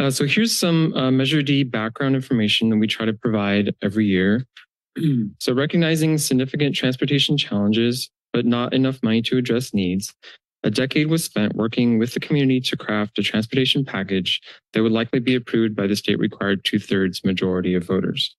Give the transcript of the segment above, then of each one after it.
Uh, so here's some uh, Measure D background information that we try to provide every year. so recognizing significant transportation challenges, but not enough money to address needs, a decade was spent working with the community to craft a transportation package that would likely be approved by the state required two thirds majority of voters.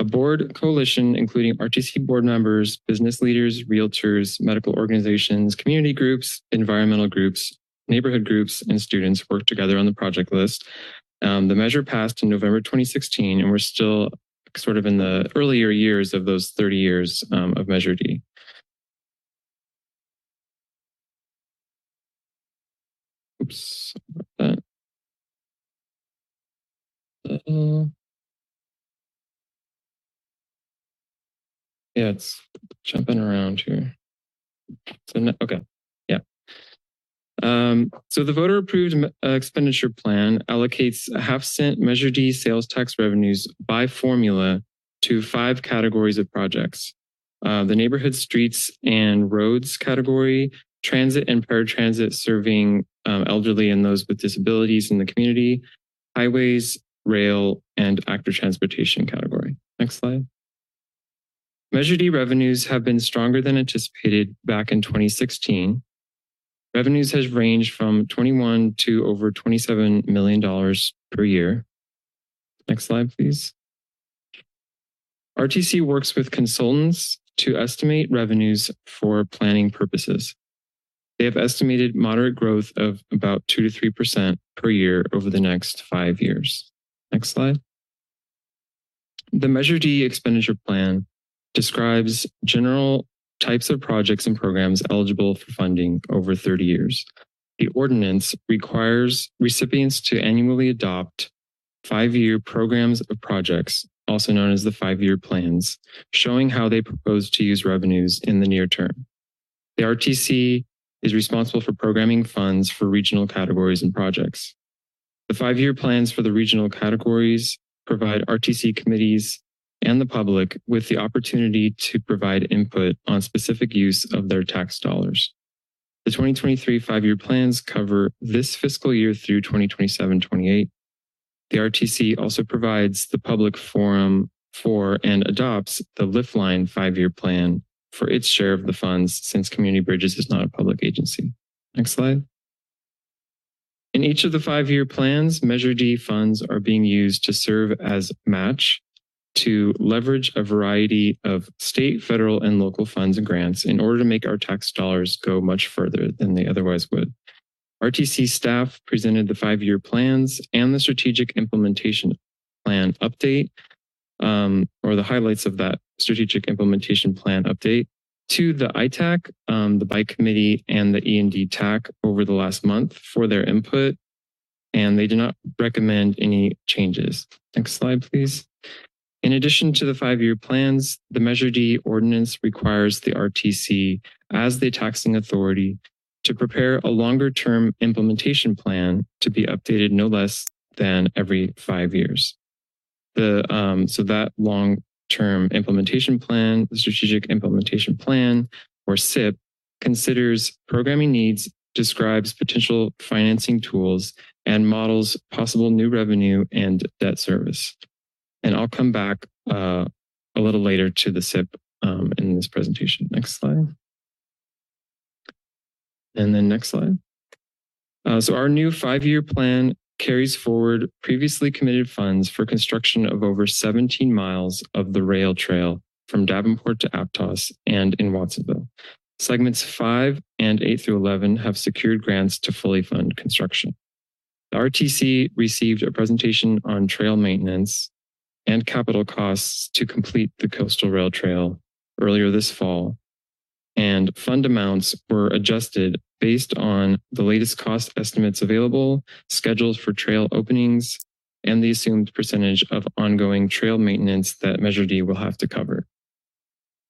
A board coalition, including RTC board members, business leaders, realtors, medical organizations, community groups, environmental groups, neighborhood groups, and students worked together on the project list. Um, the measure passed in November 2016, and we're still sort of in the earlier years of those 30 years um, of Measure D. Oops, that. Uh, yeah, it's jumping around here. So, okay. Um, so the voter approved uh, expenditure plan allocates a half cent Measure D sales tax revenues by formula to five categories of projects. Uh, the neighborhood streets and roads category transit and paratransit serving um, elderly and those with disabilities in the community, highways, rail, and active transportation category. Next slide. Measure D revenues have been stronger than anticipated back in 2016. Revenues has ranged from 21 to over $27 million per year. Next slide, please. RTC works with consultants to estimate revenues for planning purposes. They have estimated moderate growth of about 2 to 3% per year over the next five years. Next slide. The Measure D expenditure plan describes general types of projects and programs eligible for funding over 30 years. The ordinance requires recipients to annually adopt five year programs of projects, also known as the five year plans, showing how they propose to use revenues in the near term. The RTC is responsible for programming funds for regional categories and projects. The five year plans for the regional categories provide RTC committees and the public with the opportunity to provide input on specific use of their tax dollars. The 2023 five year plans cover this fiscal year through 2027 28. The RTC also provides the public forum for and adopts the Liftline five year plan for its share of the funds since Community Bridges is not a public agency. Next slide. In each of the five year plans, Measure D funds are being used to serve as match to leverage a variety of state, federal, and local funds and grants in order to make our tax dollars go much further than they otherwise would. RTC staff presented the five year plans and the strategic implementation plan update um, or the highlights of that strategic implementation plan update to the ITAC, um, the bike committee, and the E&D TAC over the last month for their input, and they do not recommend any changes. Next slide, please. In addition to the five-year plans, the Measure D ordinance requires the RTC as the taxing authority to prepare a longer-term implementation plan to be updated no less than every five years. The um, so that long term implementation plan, the strategic implementation plan, or SIP, considers programming needs, describes potential financing tools, and models possible new revenue and debt service. And I'll come back uh, a little later to the SIP um, in this presentation. Next slide. And then next slide. Uh, so our new five-year plan carries forward previously committed funds for construction of over 17 miles of the rail trail from Davenport to Aptos and in Watsonville. Segments 5 and 8 through 11 have secured grants to fully fund construction. The RTC received a presentation on trail maintenance and capital costs to complete the coastal rail trail earlier this fall, and fund amounts were adjusted based on the latest cost estimates available, schedules for trail openings, and the assumed percentage of ongoing trail maintenance that Measure D will have to cover.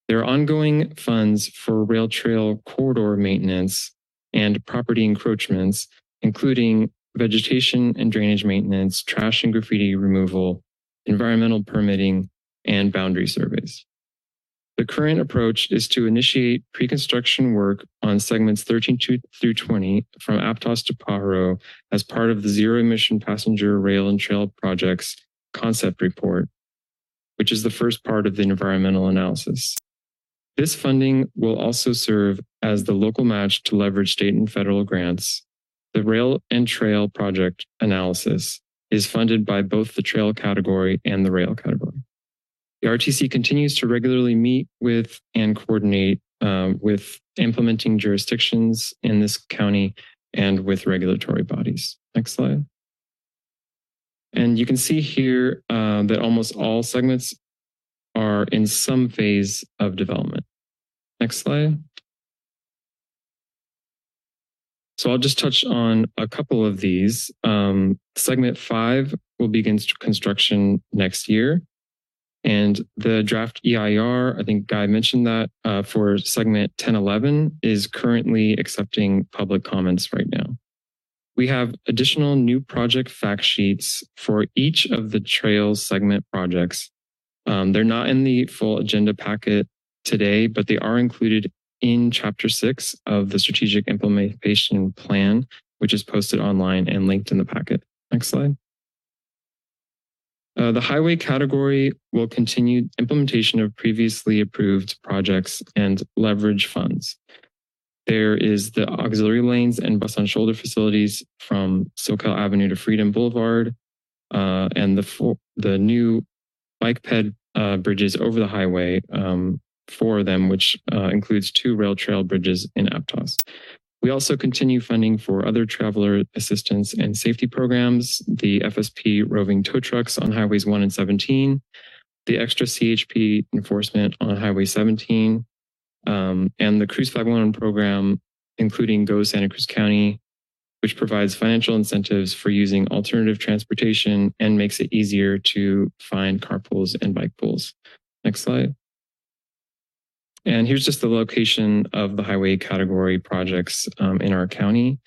There are ongoing funds for rail trail corridor maintenance and property encroachments, including vegetation and drainage maintenance, trash and graffiti removal, environmental permitting, and boundary surveys. The current approach is to initiate pre-construction work on segments 13 through 20 from Aptos to Pajaro as part of the Zero Emission Passenger Rail and Trail Projects Concept Report, which is the first part of the environmental analysis. This funding will also serve as the local match to leverage state and federal grants. The Rail and Trail Project analysis is funded by both the trail category and the rail category. The RTC continues to regularly meet with and coordinate um, with implementing jurisdictions in this county and with regulatory bodies. Next slide. And you can see here uh, that almost all segments are in some phase of development. Next slide. So I'll just touch on a couple of these. Um, segment five will begin construction next year. And the draft EIR, I think Guy mentioned that uh, for segment 1011 is currently accepting public comments right now. We have additional new project fact sheets for each of the trails segment projects. Um, they're not in the full agenda packet today, but they are included in chapter six of the strategic implementation plan, which is posted online and linked in the packet. Next slide. Uh, the highway category will continue implementation of previously approved projects and leverage funds. There is the auxiliary lanes and bus on shoulder facilities from Soquel Avenue to Freedom Boulevard, uh, and the the new bike ped uh, bridges over the highway, um, four of them, which uh, includes two rail trail bridges in Aptos. We also continue funding for other traveler assistance and safety programs, the FSP roving tow trucks on highways 1 and 17, the extra CHP enforcement on Highway 17, um, and the Cruz 511 program, including Go Santa Cruz County, which provides financial incentives for using alternative transportation and makes it easier to find carpools and bike pools. Next slide. And here's just the location of the highway category projects um, in our county.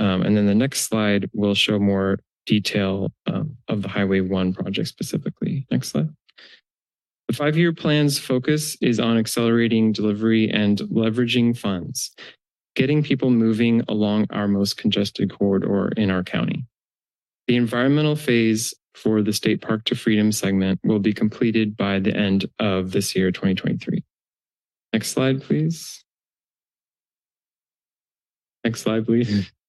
Um, and then the next slide will show more detail um, of the Highway 1 project specifically. Next slide. The five-year plan's focus is on accelerating delivery and leveraging funds, getting people moving along our most congested corridor in our county. The environmental phase for the State Park to Freedom segment will be completed by the end of this year, 2023. Next slide, please. Next slide, please.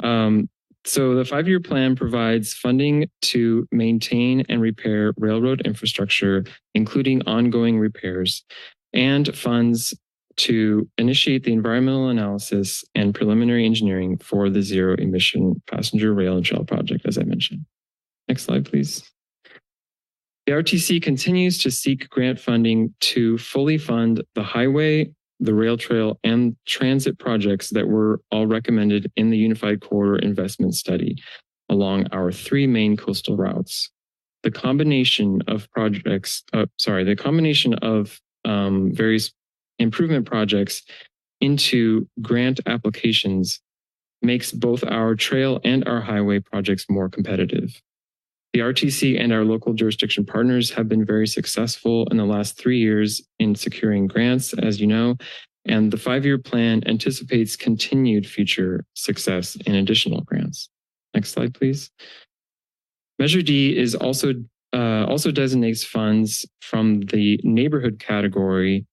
Um, so the five-year plan provides funding to maintain and repair railroad infrastructure, including ongoing repairs, and funds to initiate the environmental analysis and preliminary engineering for the zero emission passenger rail and trail project, as I mentioned. Next slide, please. The RTC continues to seek grant funding to fully fund the highway, the rail trail, and transit projects that were all recommended in the Unified Corridor Investment Study along our three main coastal routes. The combination of projects, uh, sorry, the combination of um, various improvement projects into grant applications makes both our trail and our highway projects more competitive. The RTC and our local jurisdiction partners have been very successful in the last three years in securing grants, as you know, and the five year plan anticipates continued future success in additional grants. Next slide, please. Measure D is also uh, also designates funds from the neighborhood category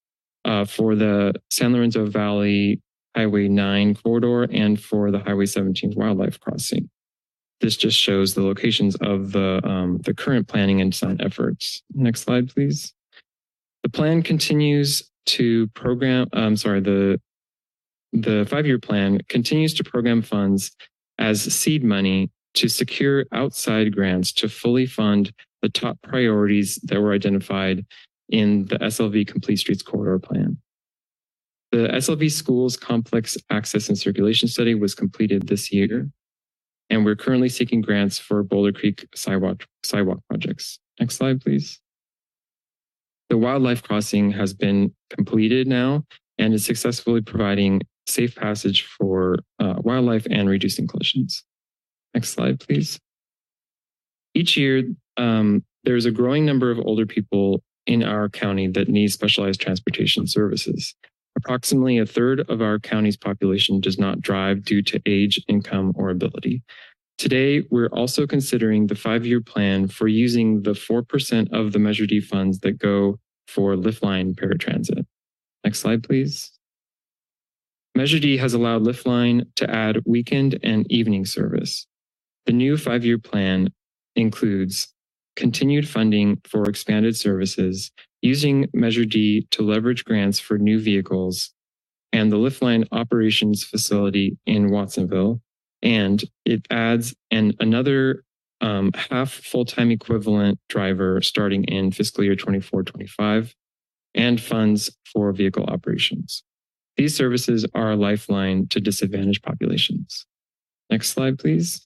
uh, for the San Lorenzo Valley Highway 9 corridor and for the Highway 17 wildlife crossing. This just shows the locations of the, um, the current planning and design efforts. Next slide, please. The plan continues to program, I'm sorry, the, the five-year plan continues to program funds as seed money to secure outside grants to fully fund the top priorities that were identified in the SLV Complete Streets Corridor Plan. The SLV Schools Complex Access and Circulation Study was completed this year and we're currently seeking grants for Boulder Creek sidewalk, sidewalk projects. Next slide, please. The wildlife crossing has been completed now and is successfully providing safe passage for uh, wildlife and reducing collisions. Next slide, please. Each year, um, there's a growing number of older people in our county that need specialized transportation services. Approximately a third of our county's population does not drive due to age, income, or ability. Today, we're also considering the five-year plan for using the 4% of the Measure D funds that go for Liftline paratransit. Next slide, please. Measure D has allowed Liftline to add weekend and evening service. The new five-year plan includes continued funding for expanded services, using Measure D to leverage grants for new vehicles, and the Liftline operations facility in Watsonville. And it adds an another um, half full-time equivalent driver starting in fiscal year 24-25 and funds for vehicle operations. These services are a lifeline to disadvantaged populations. Next slide, please.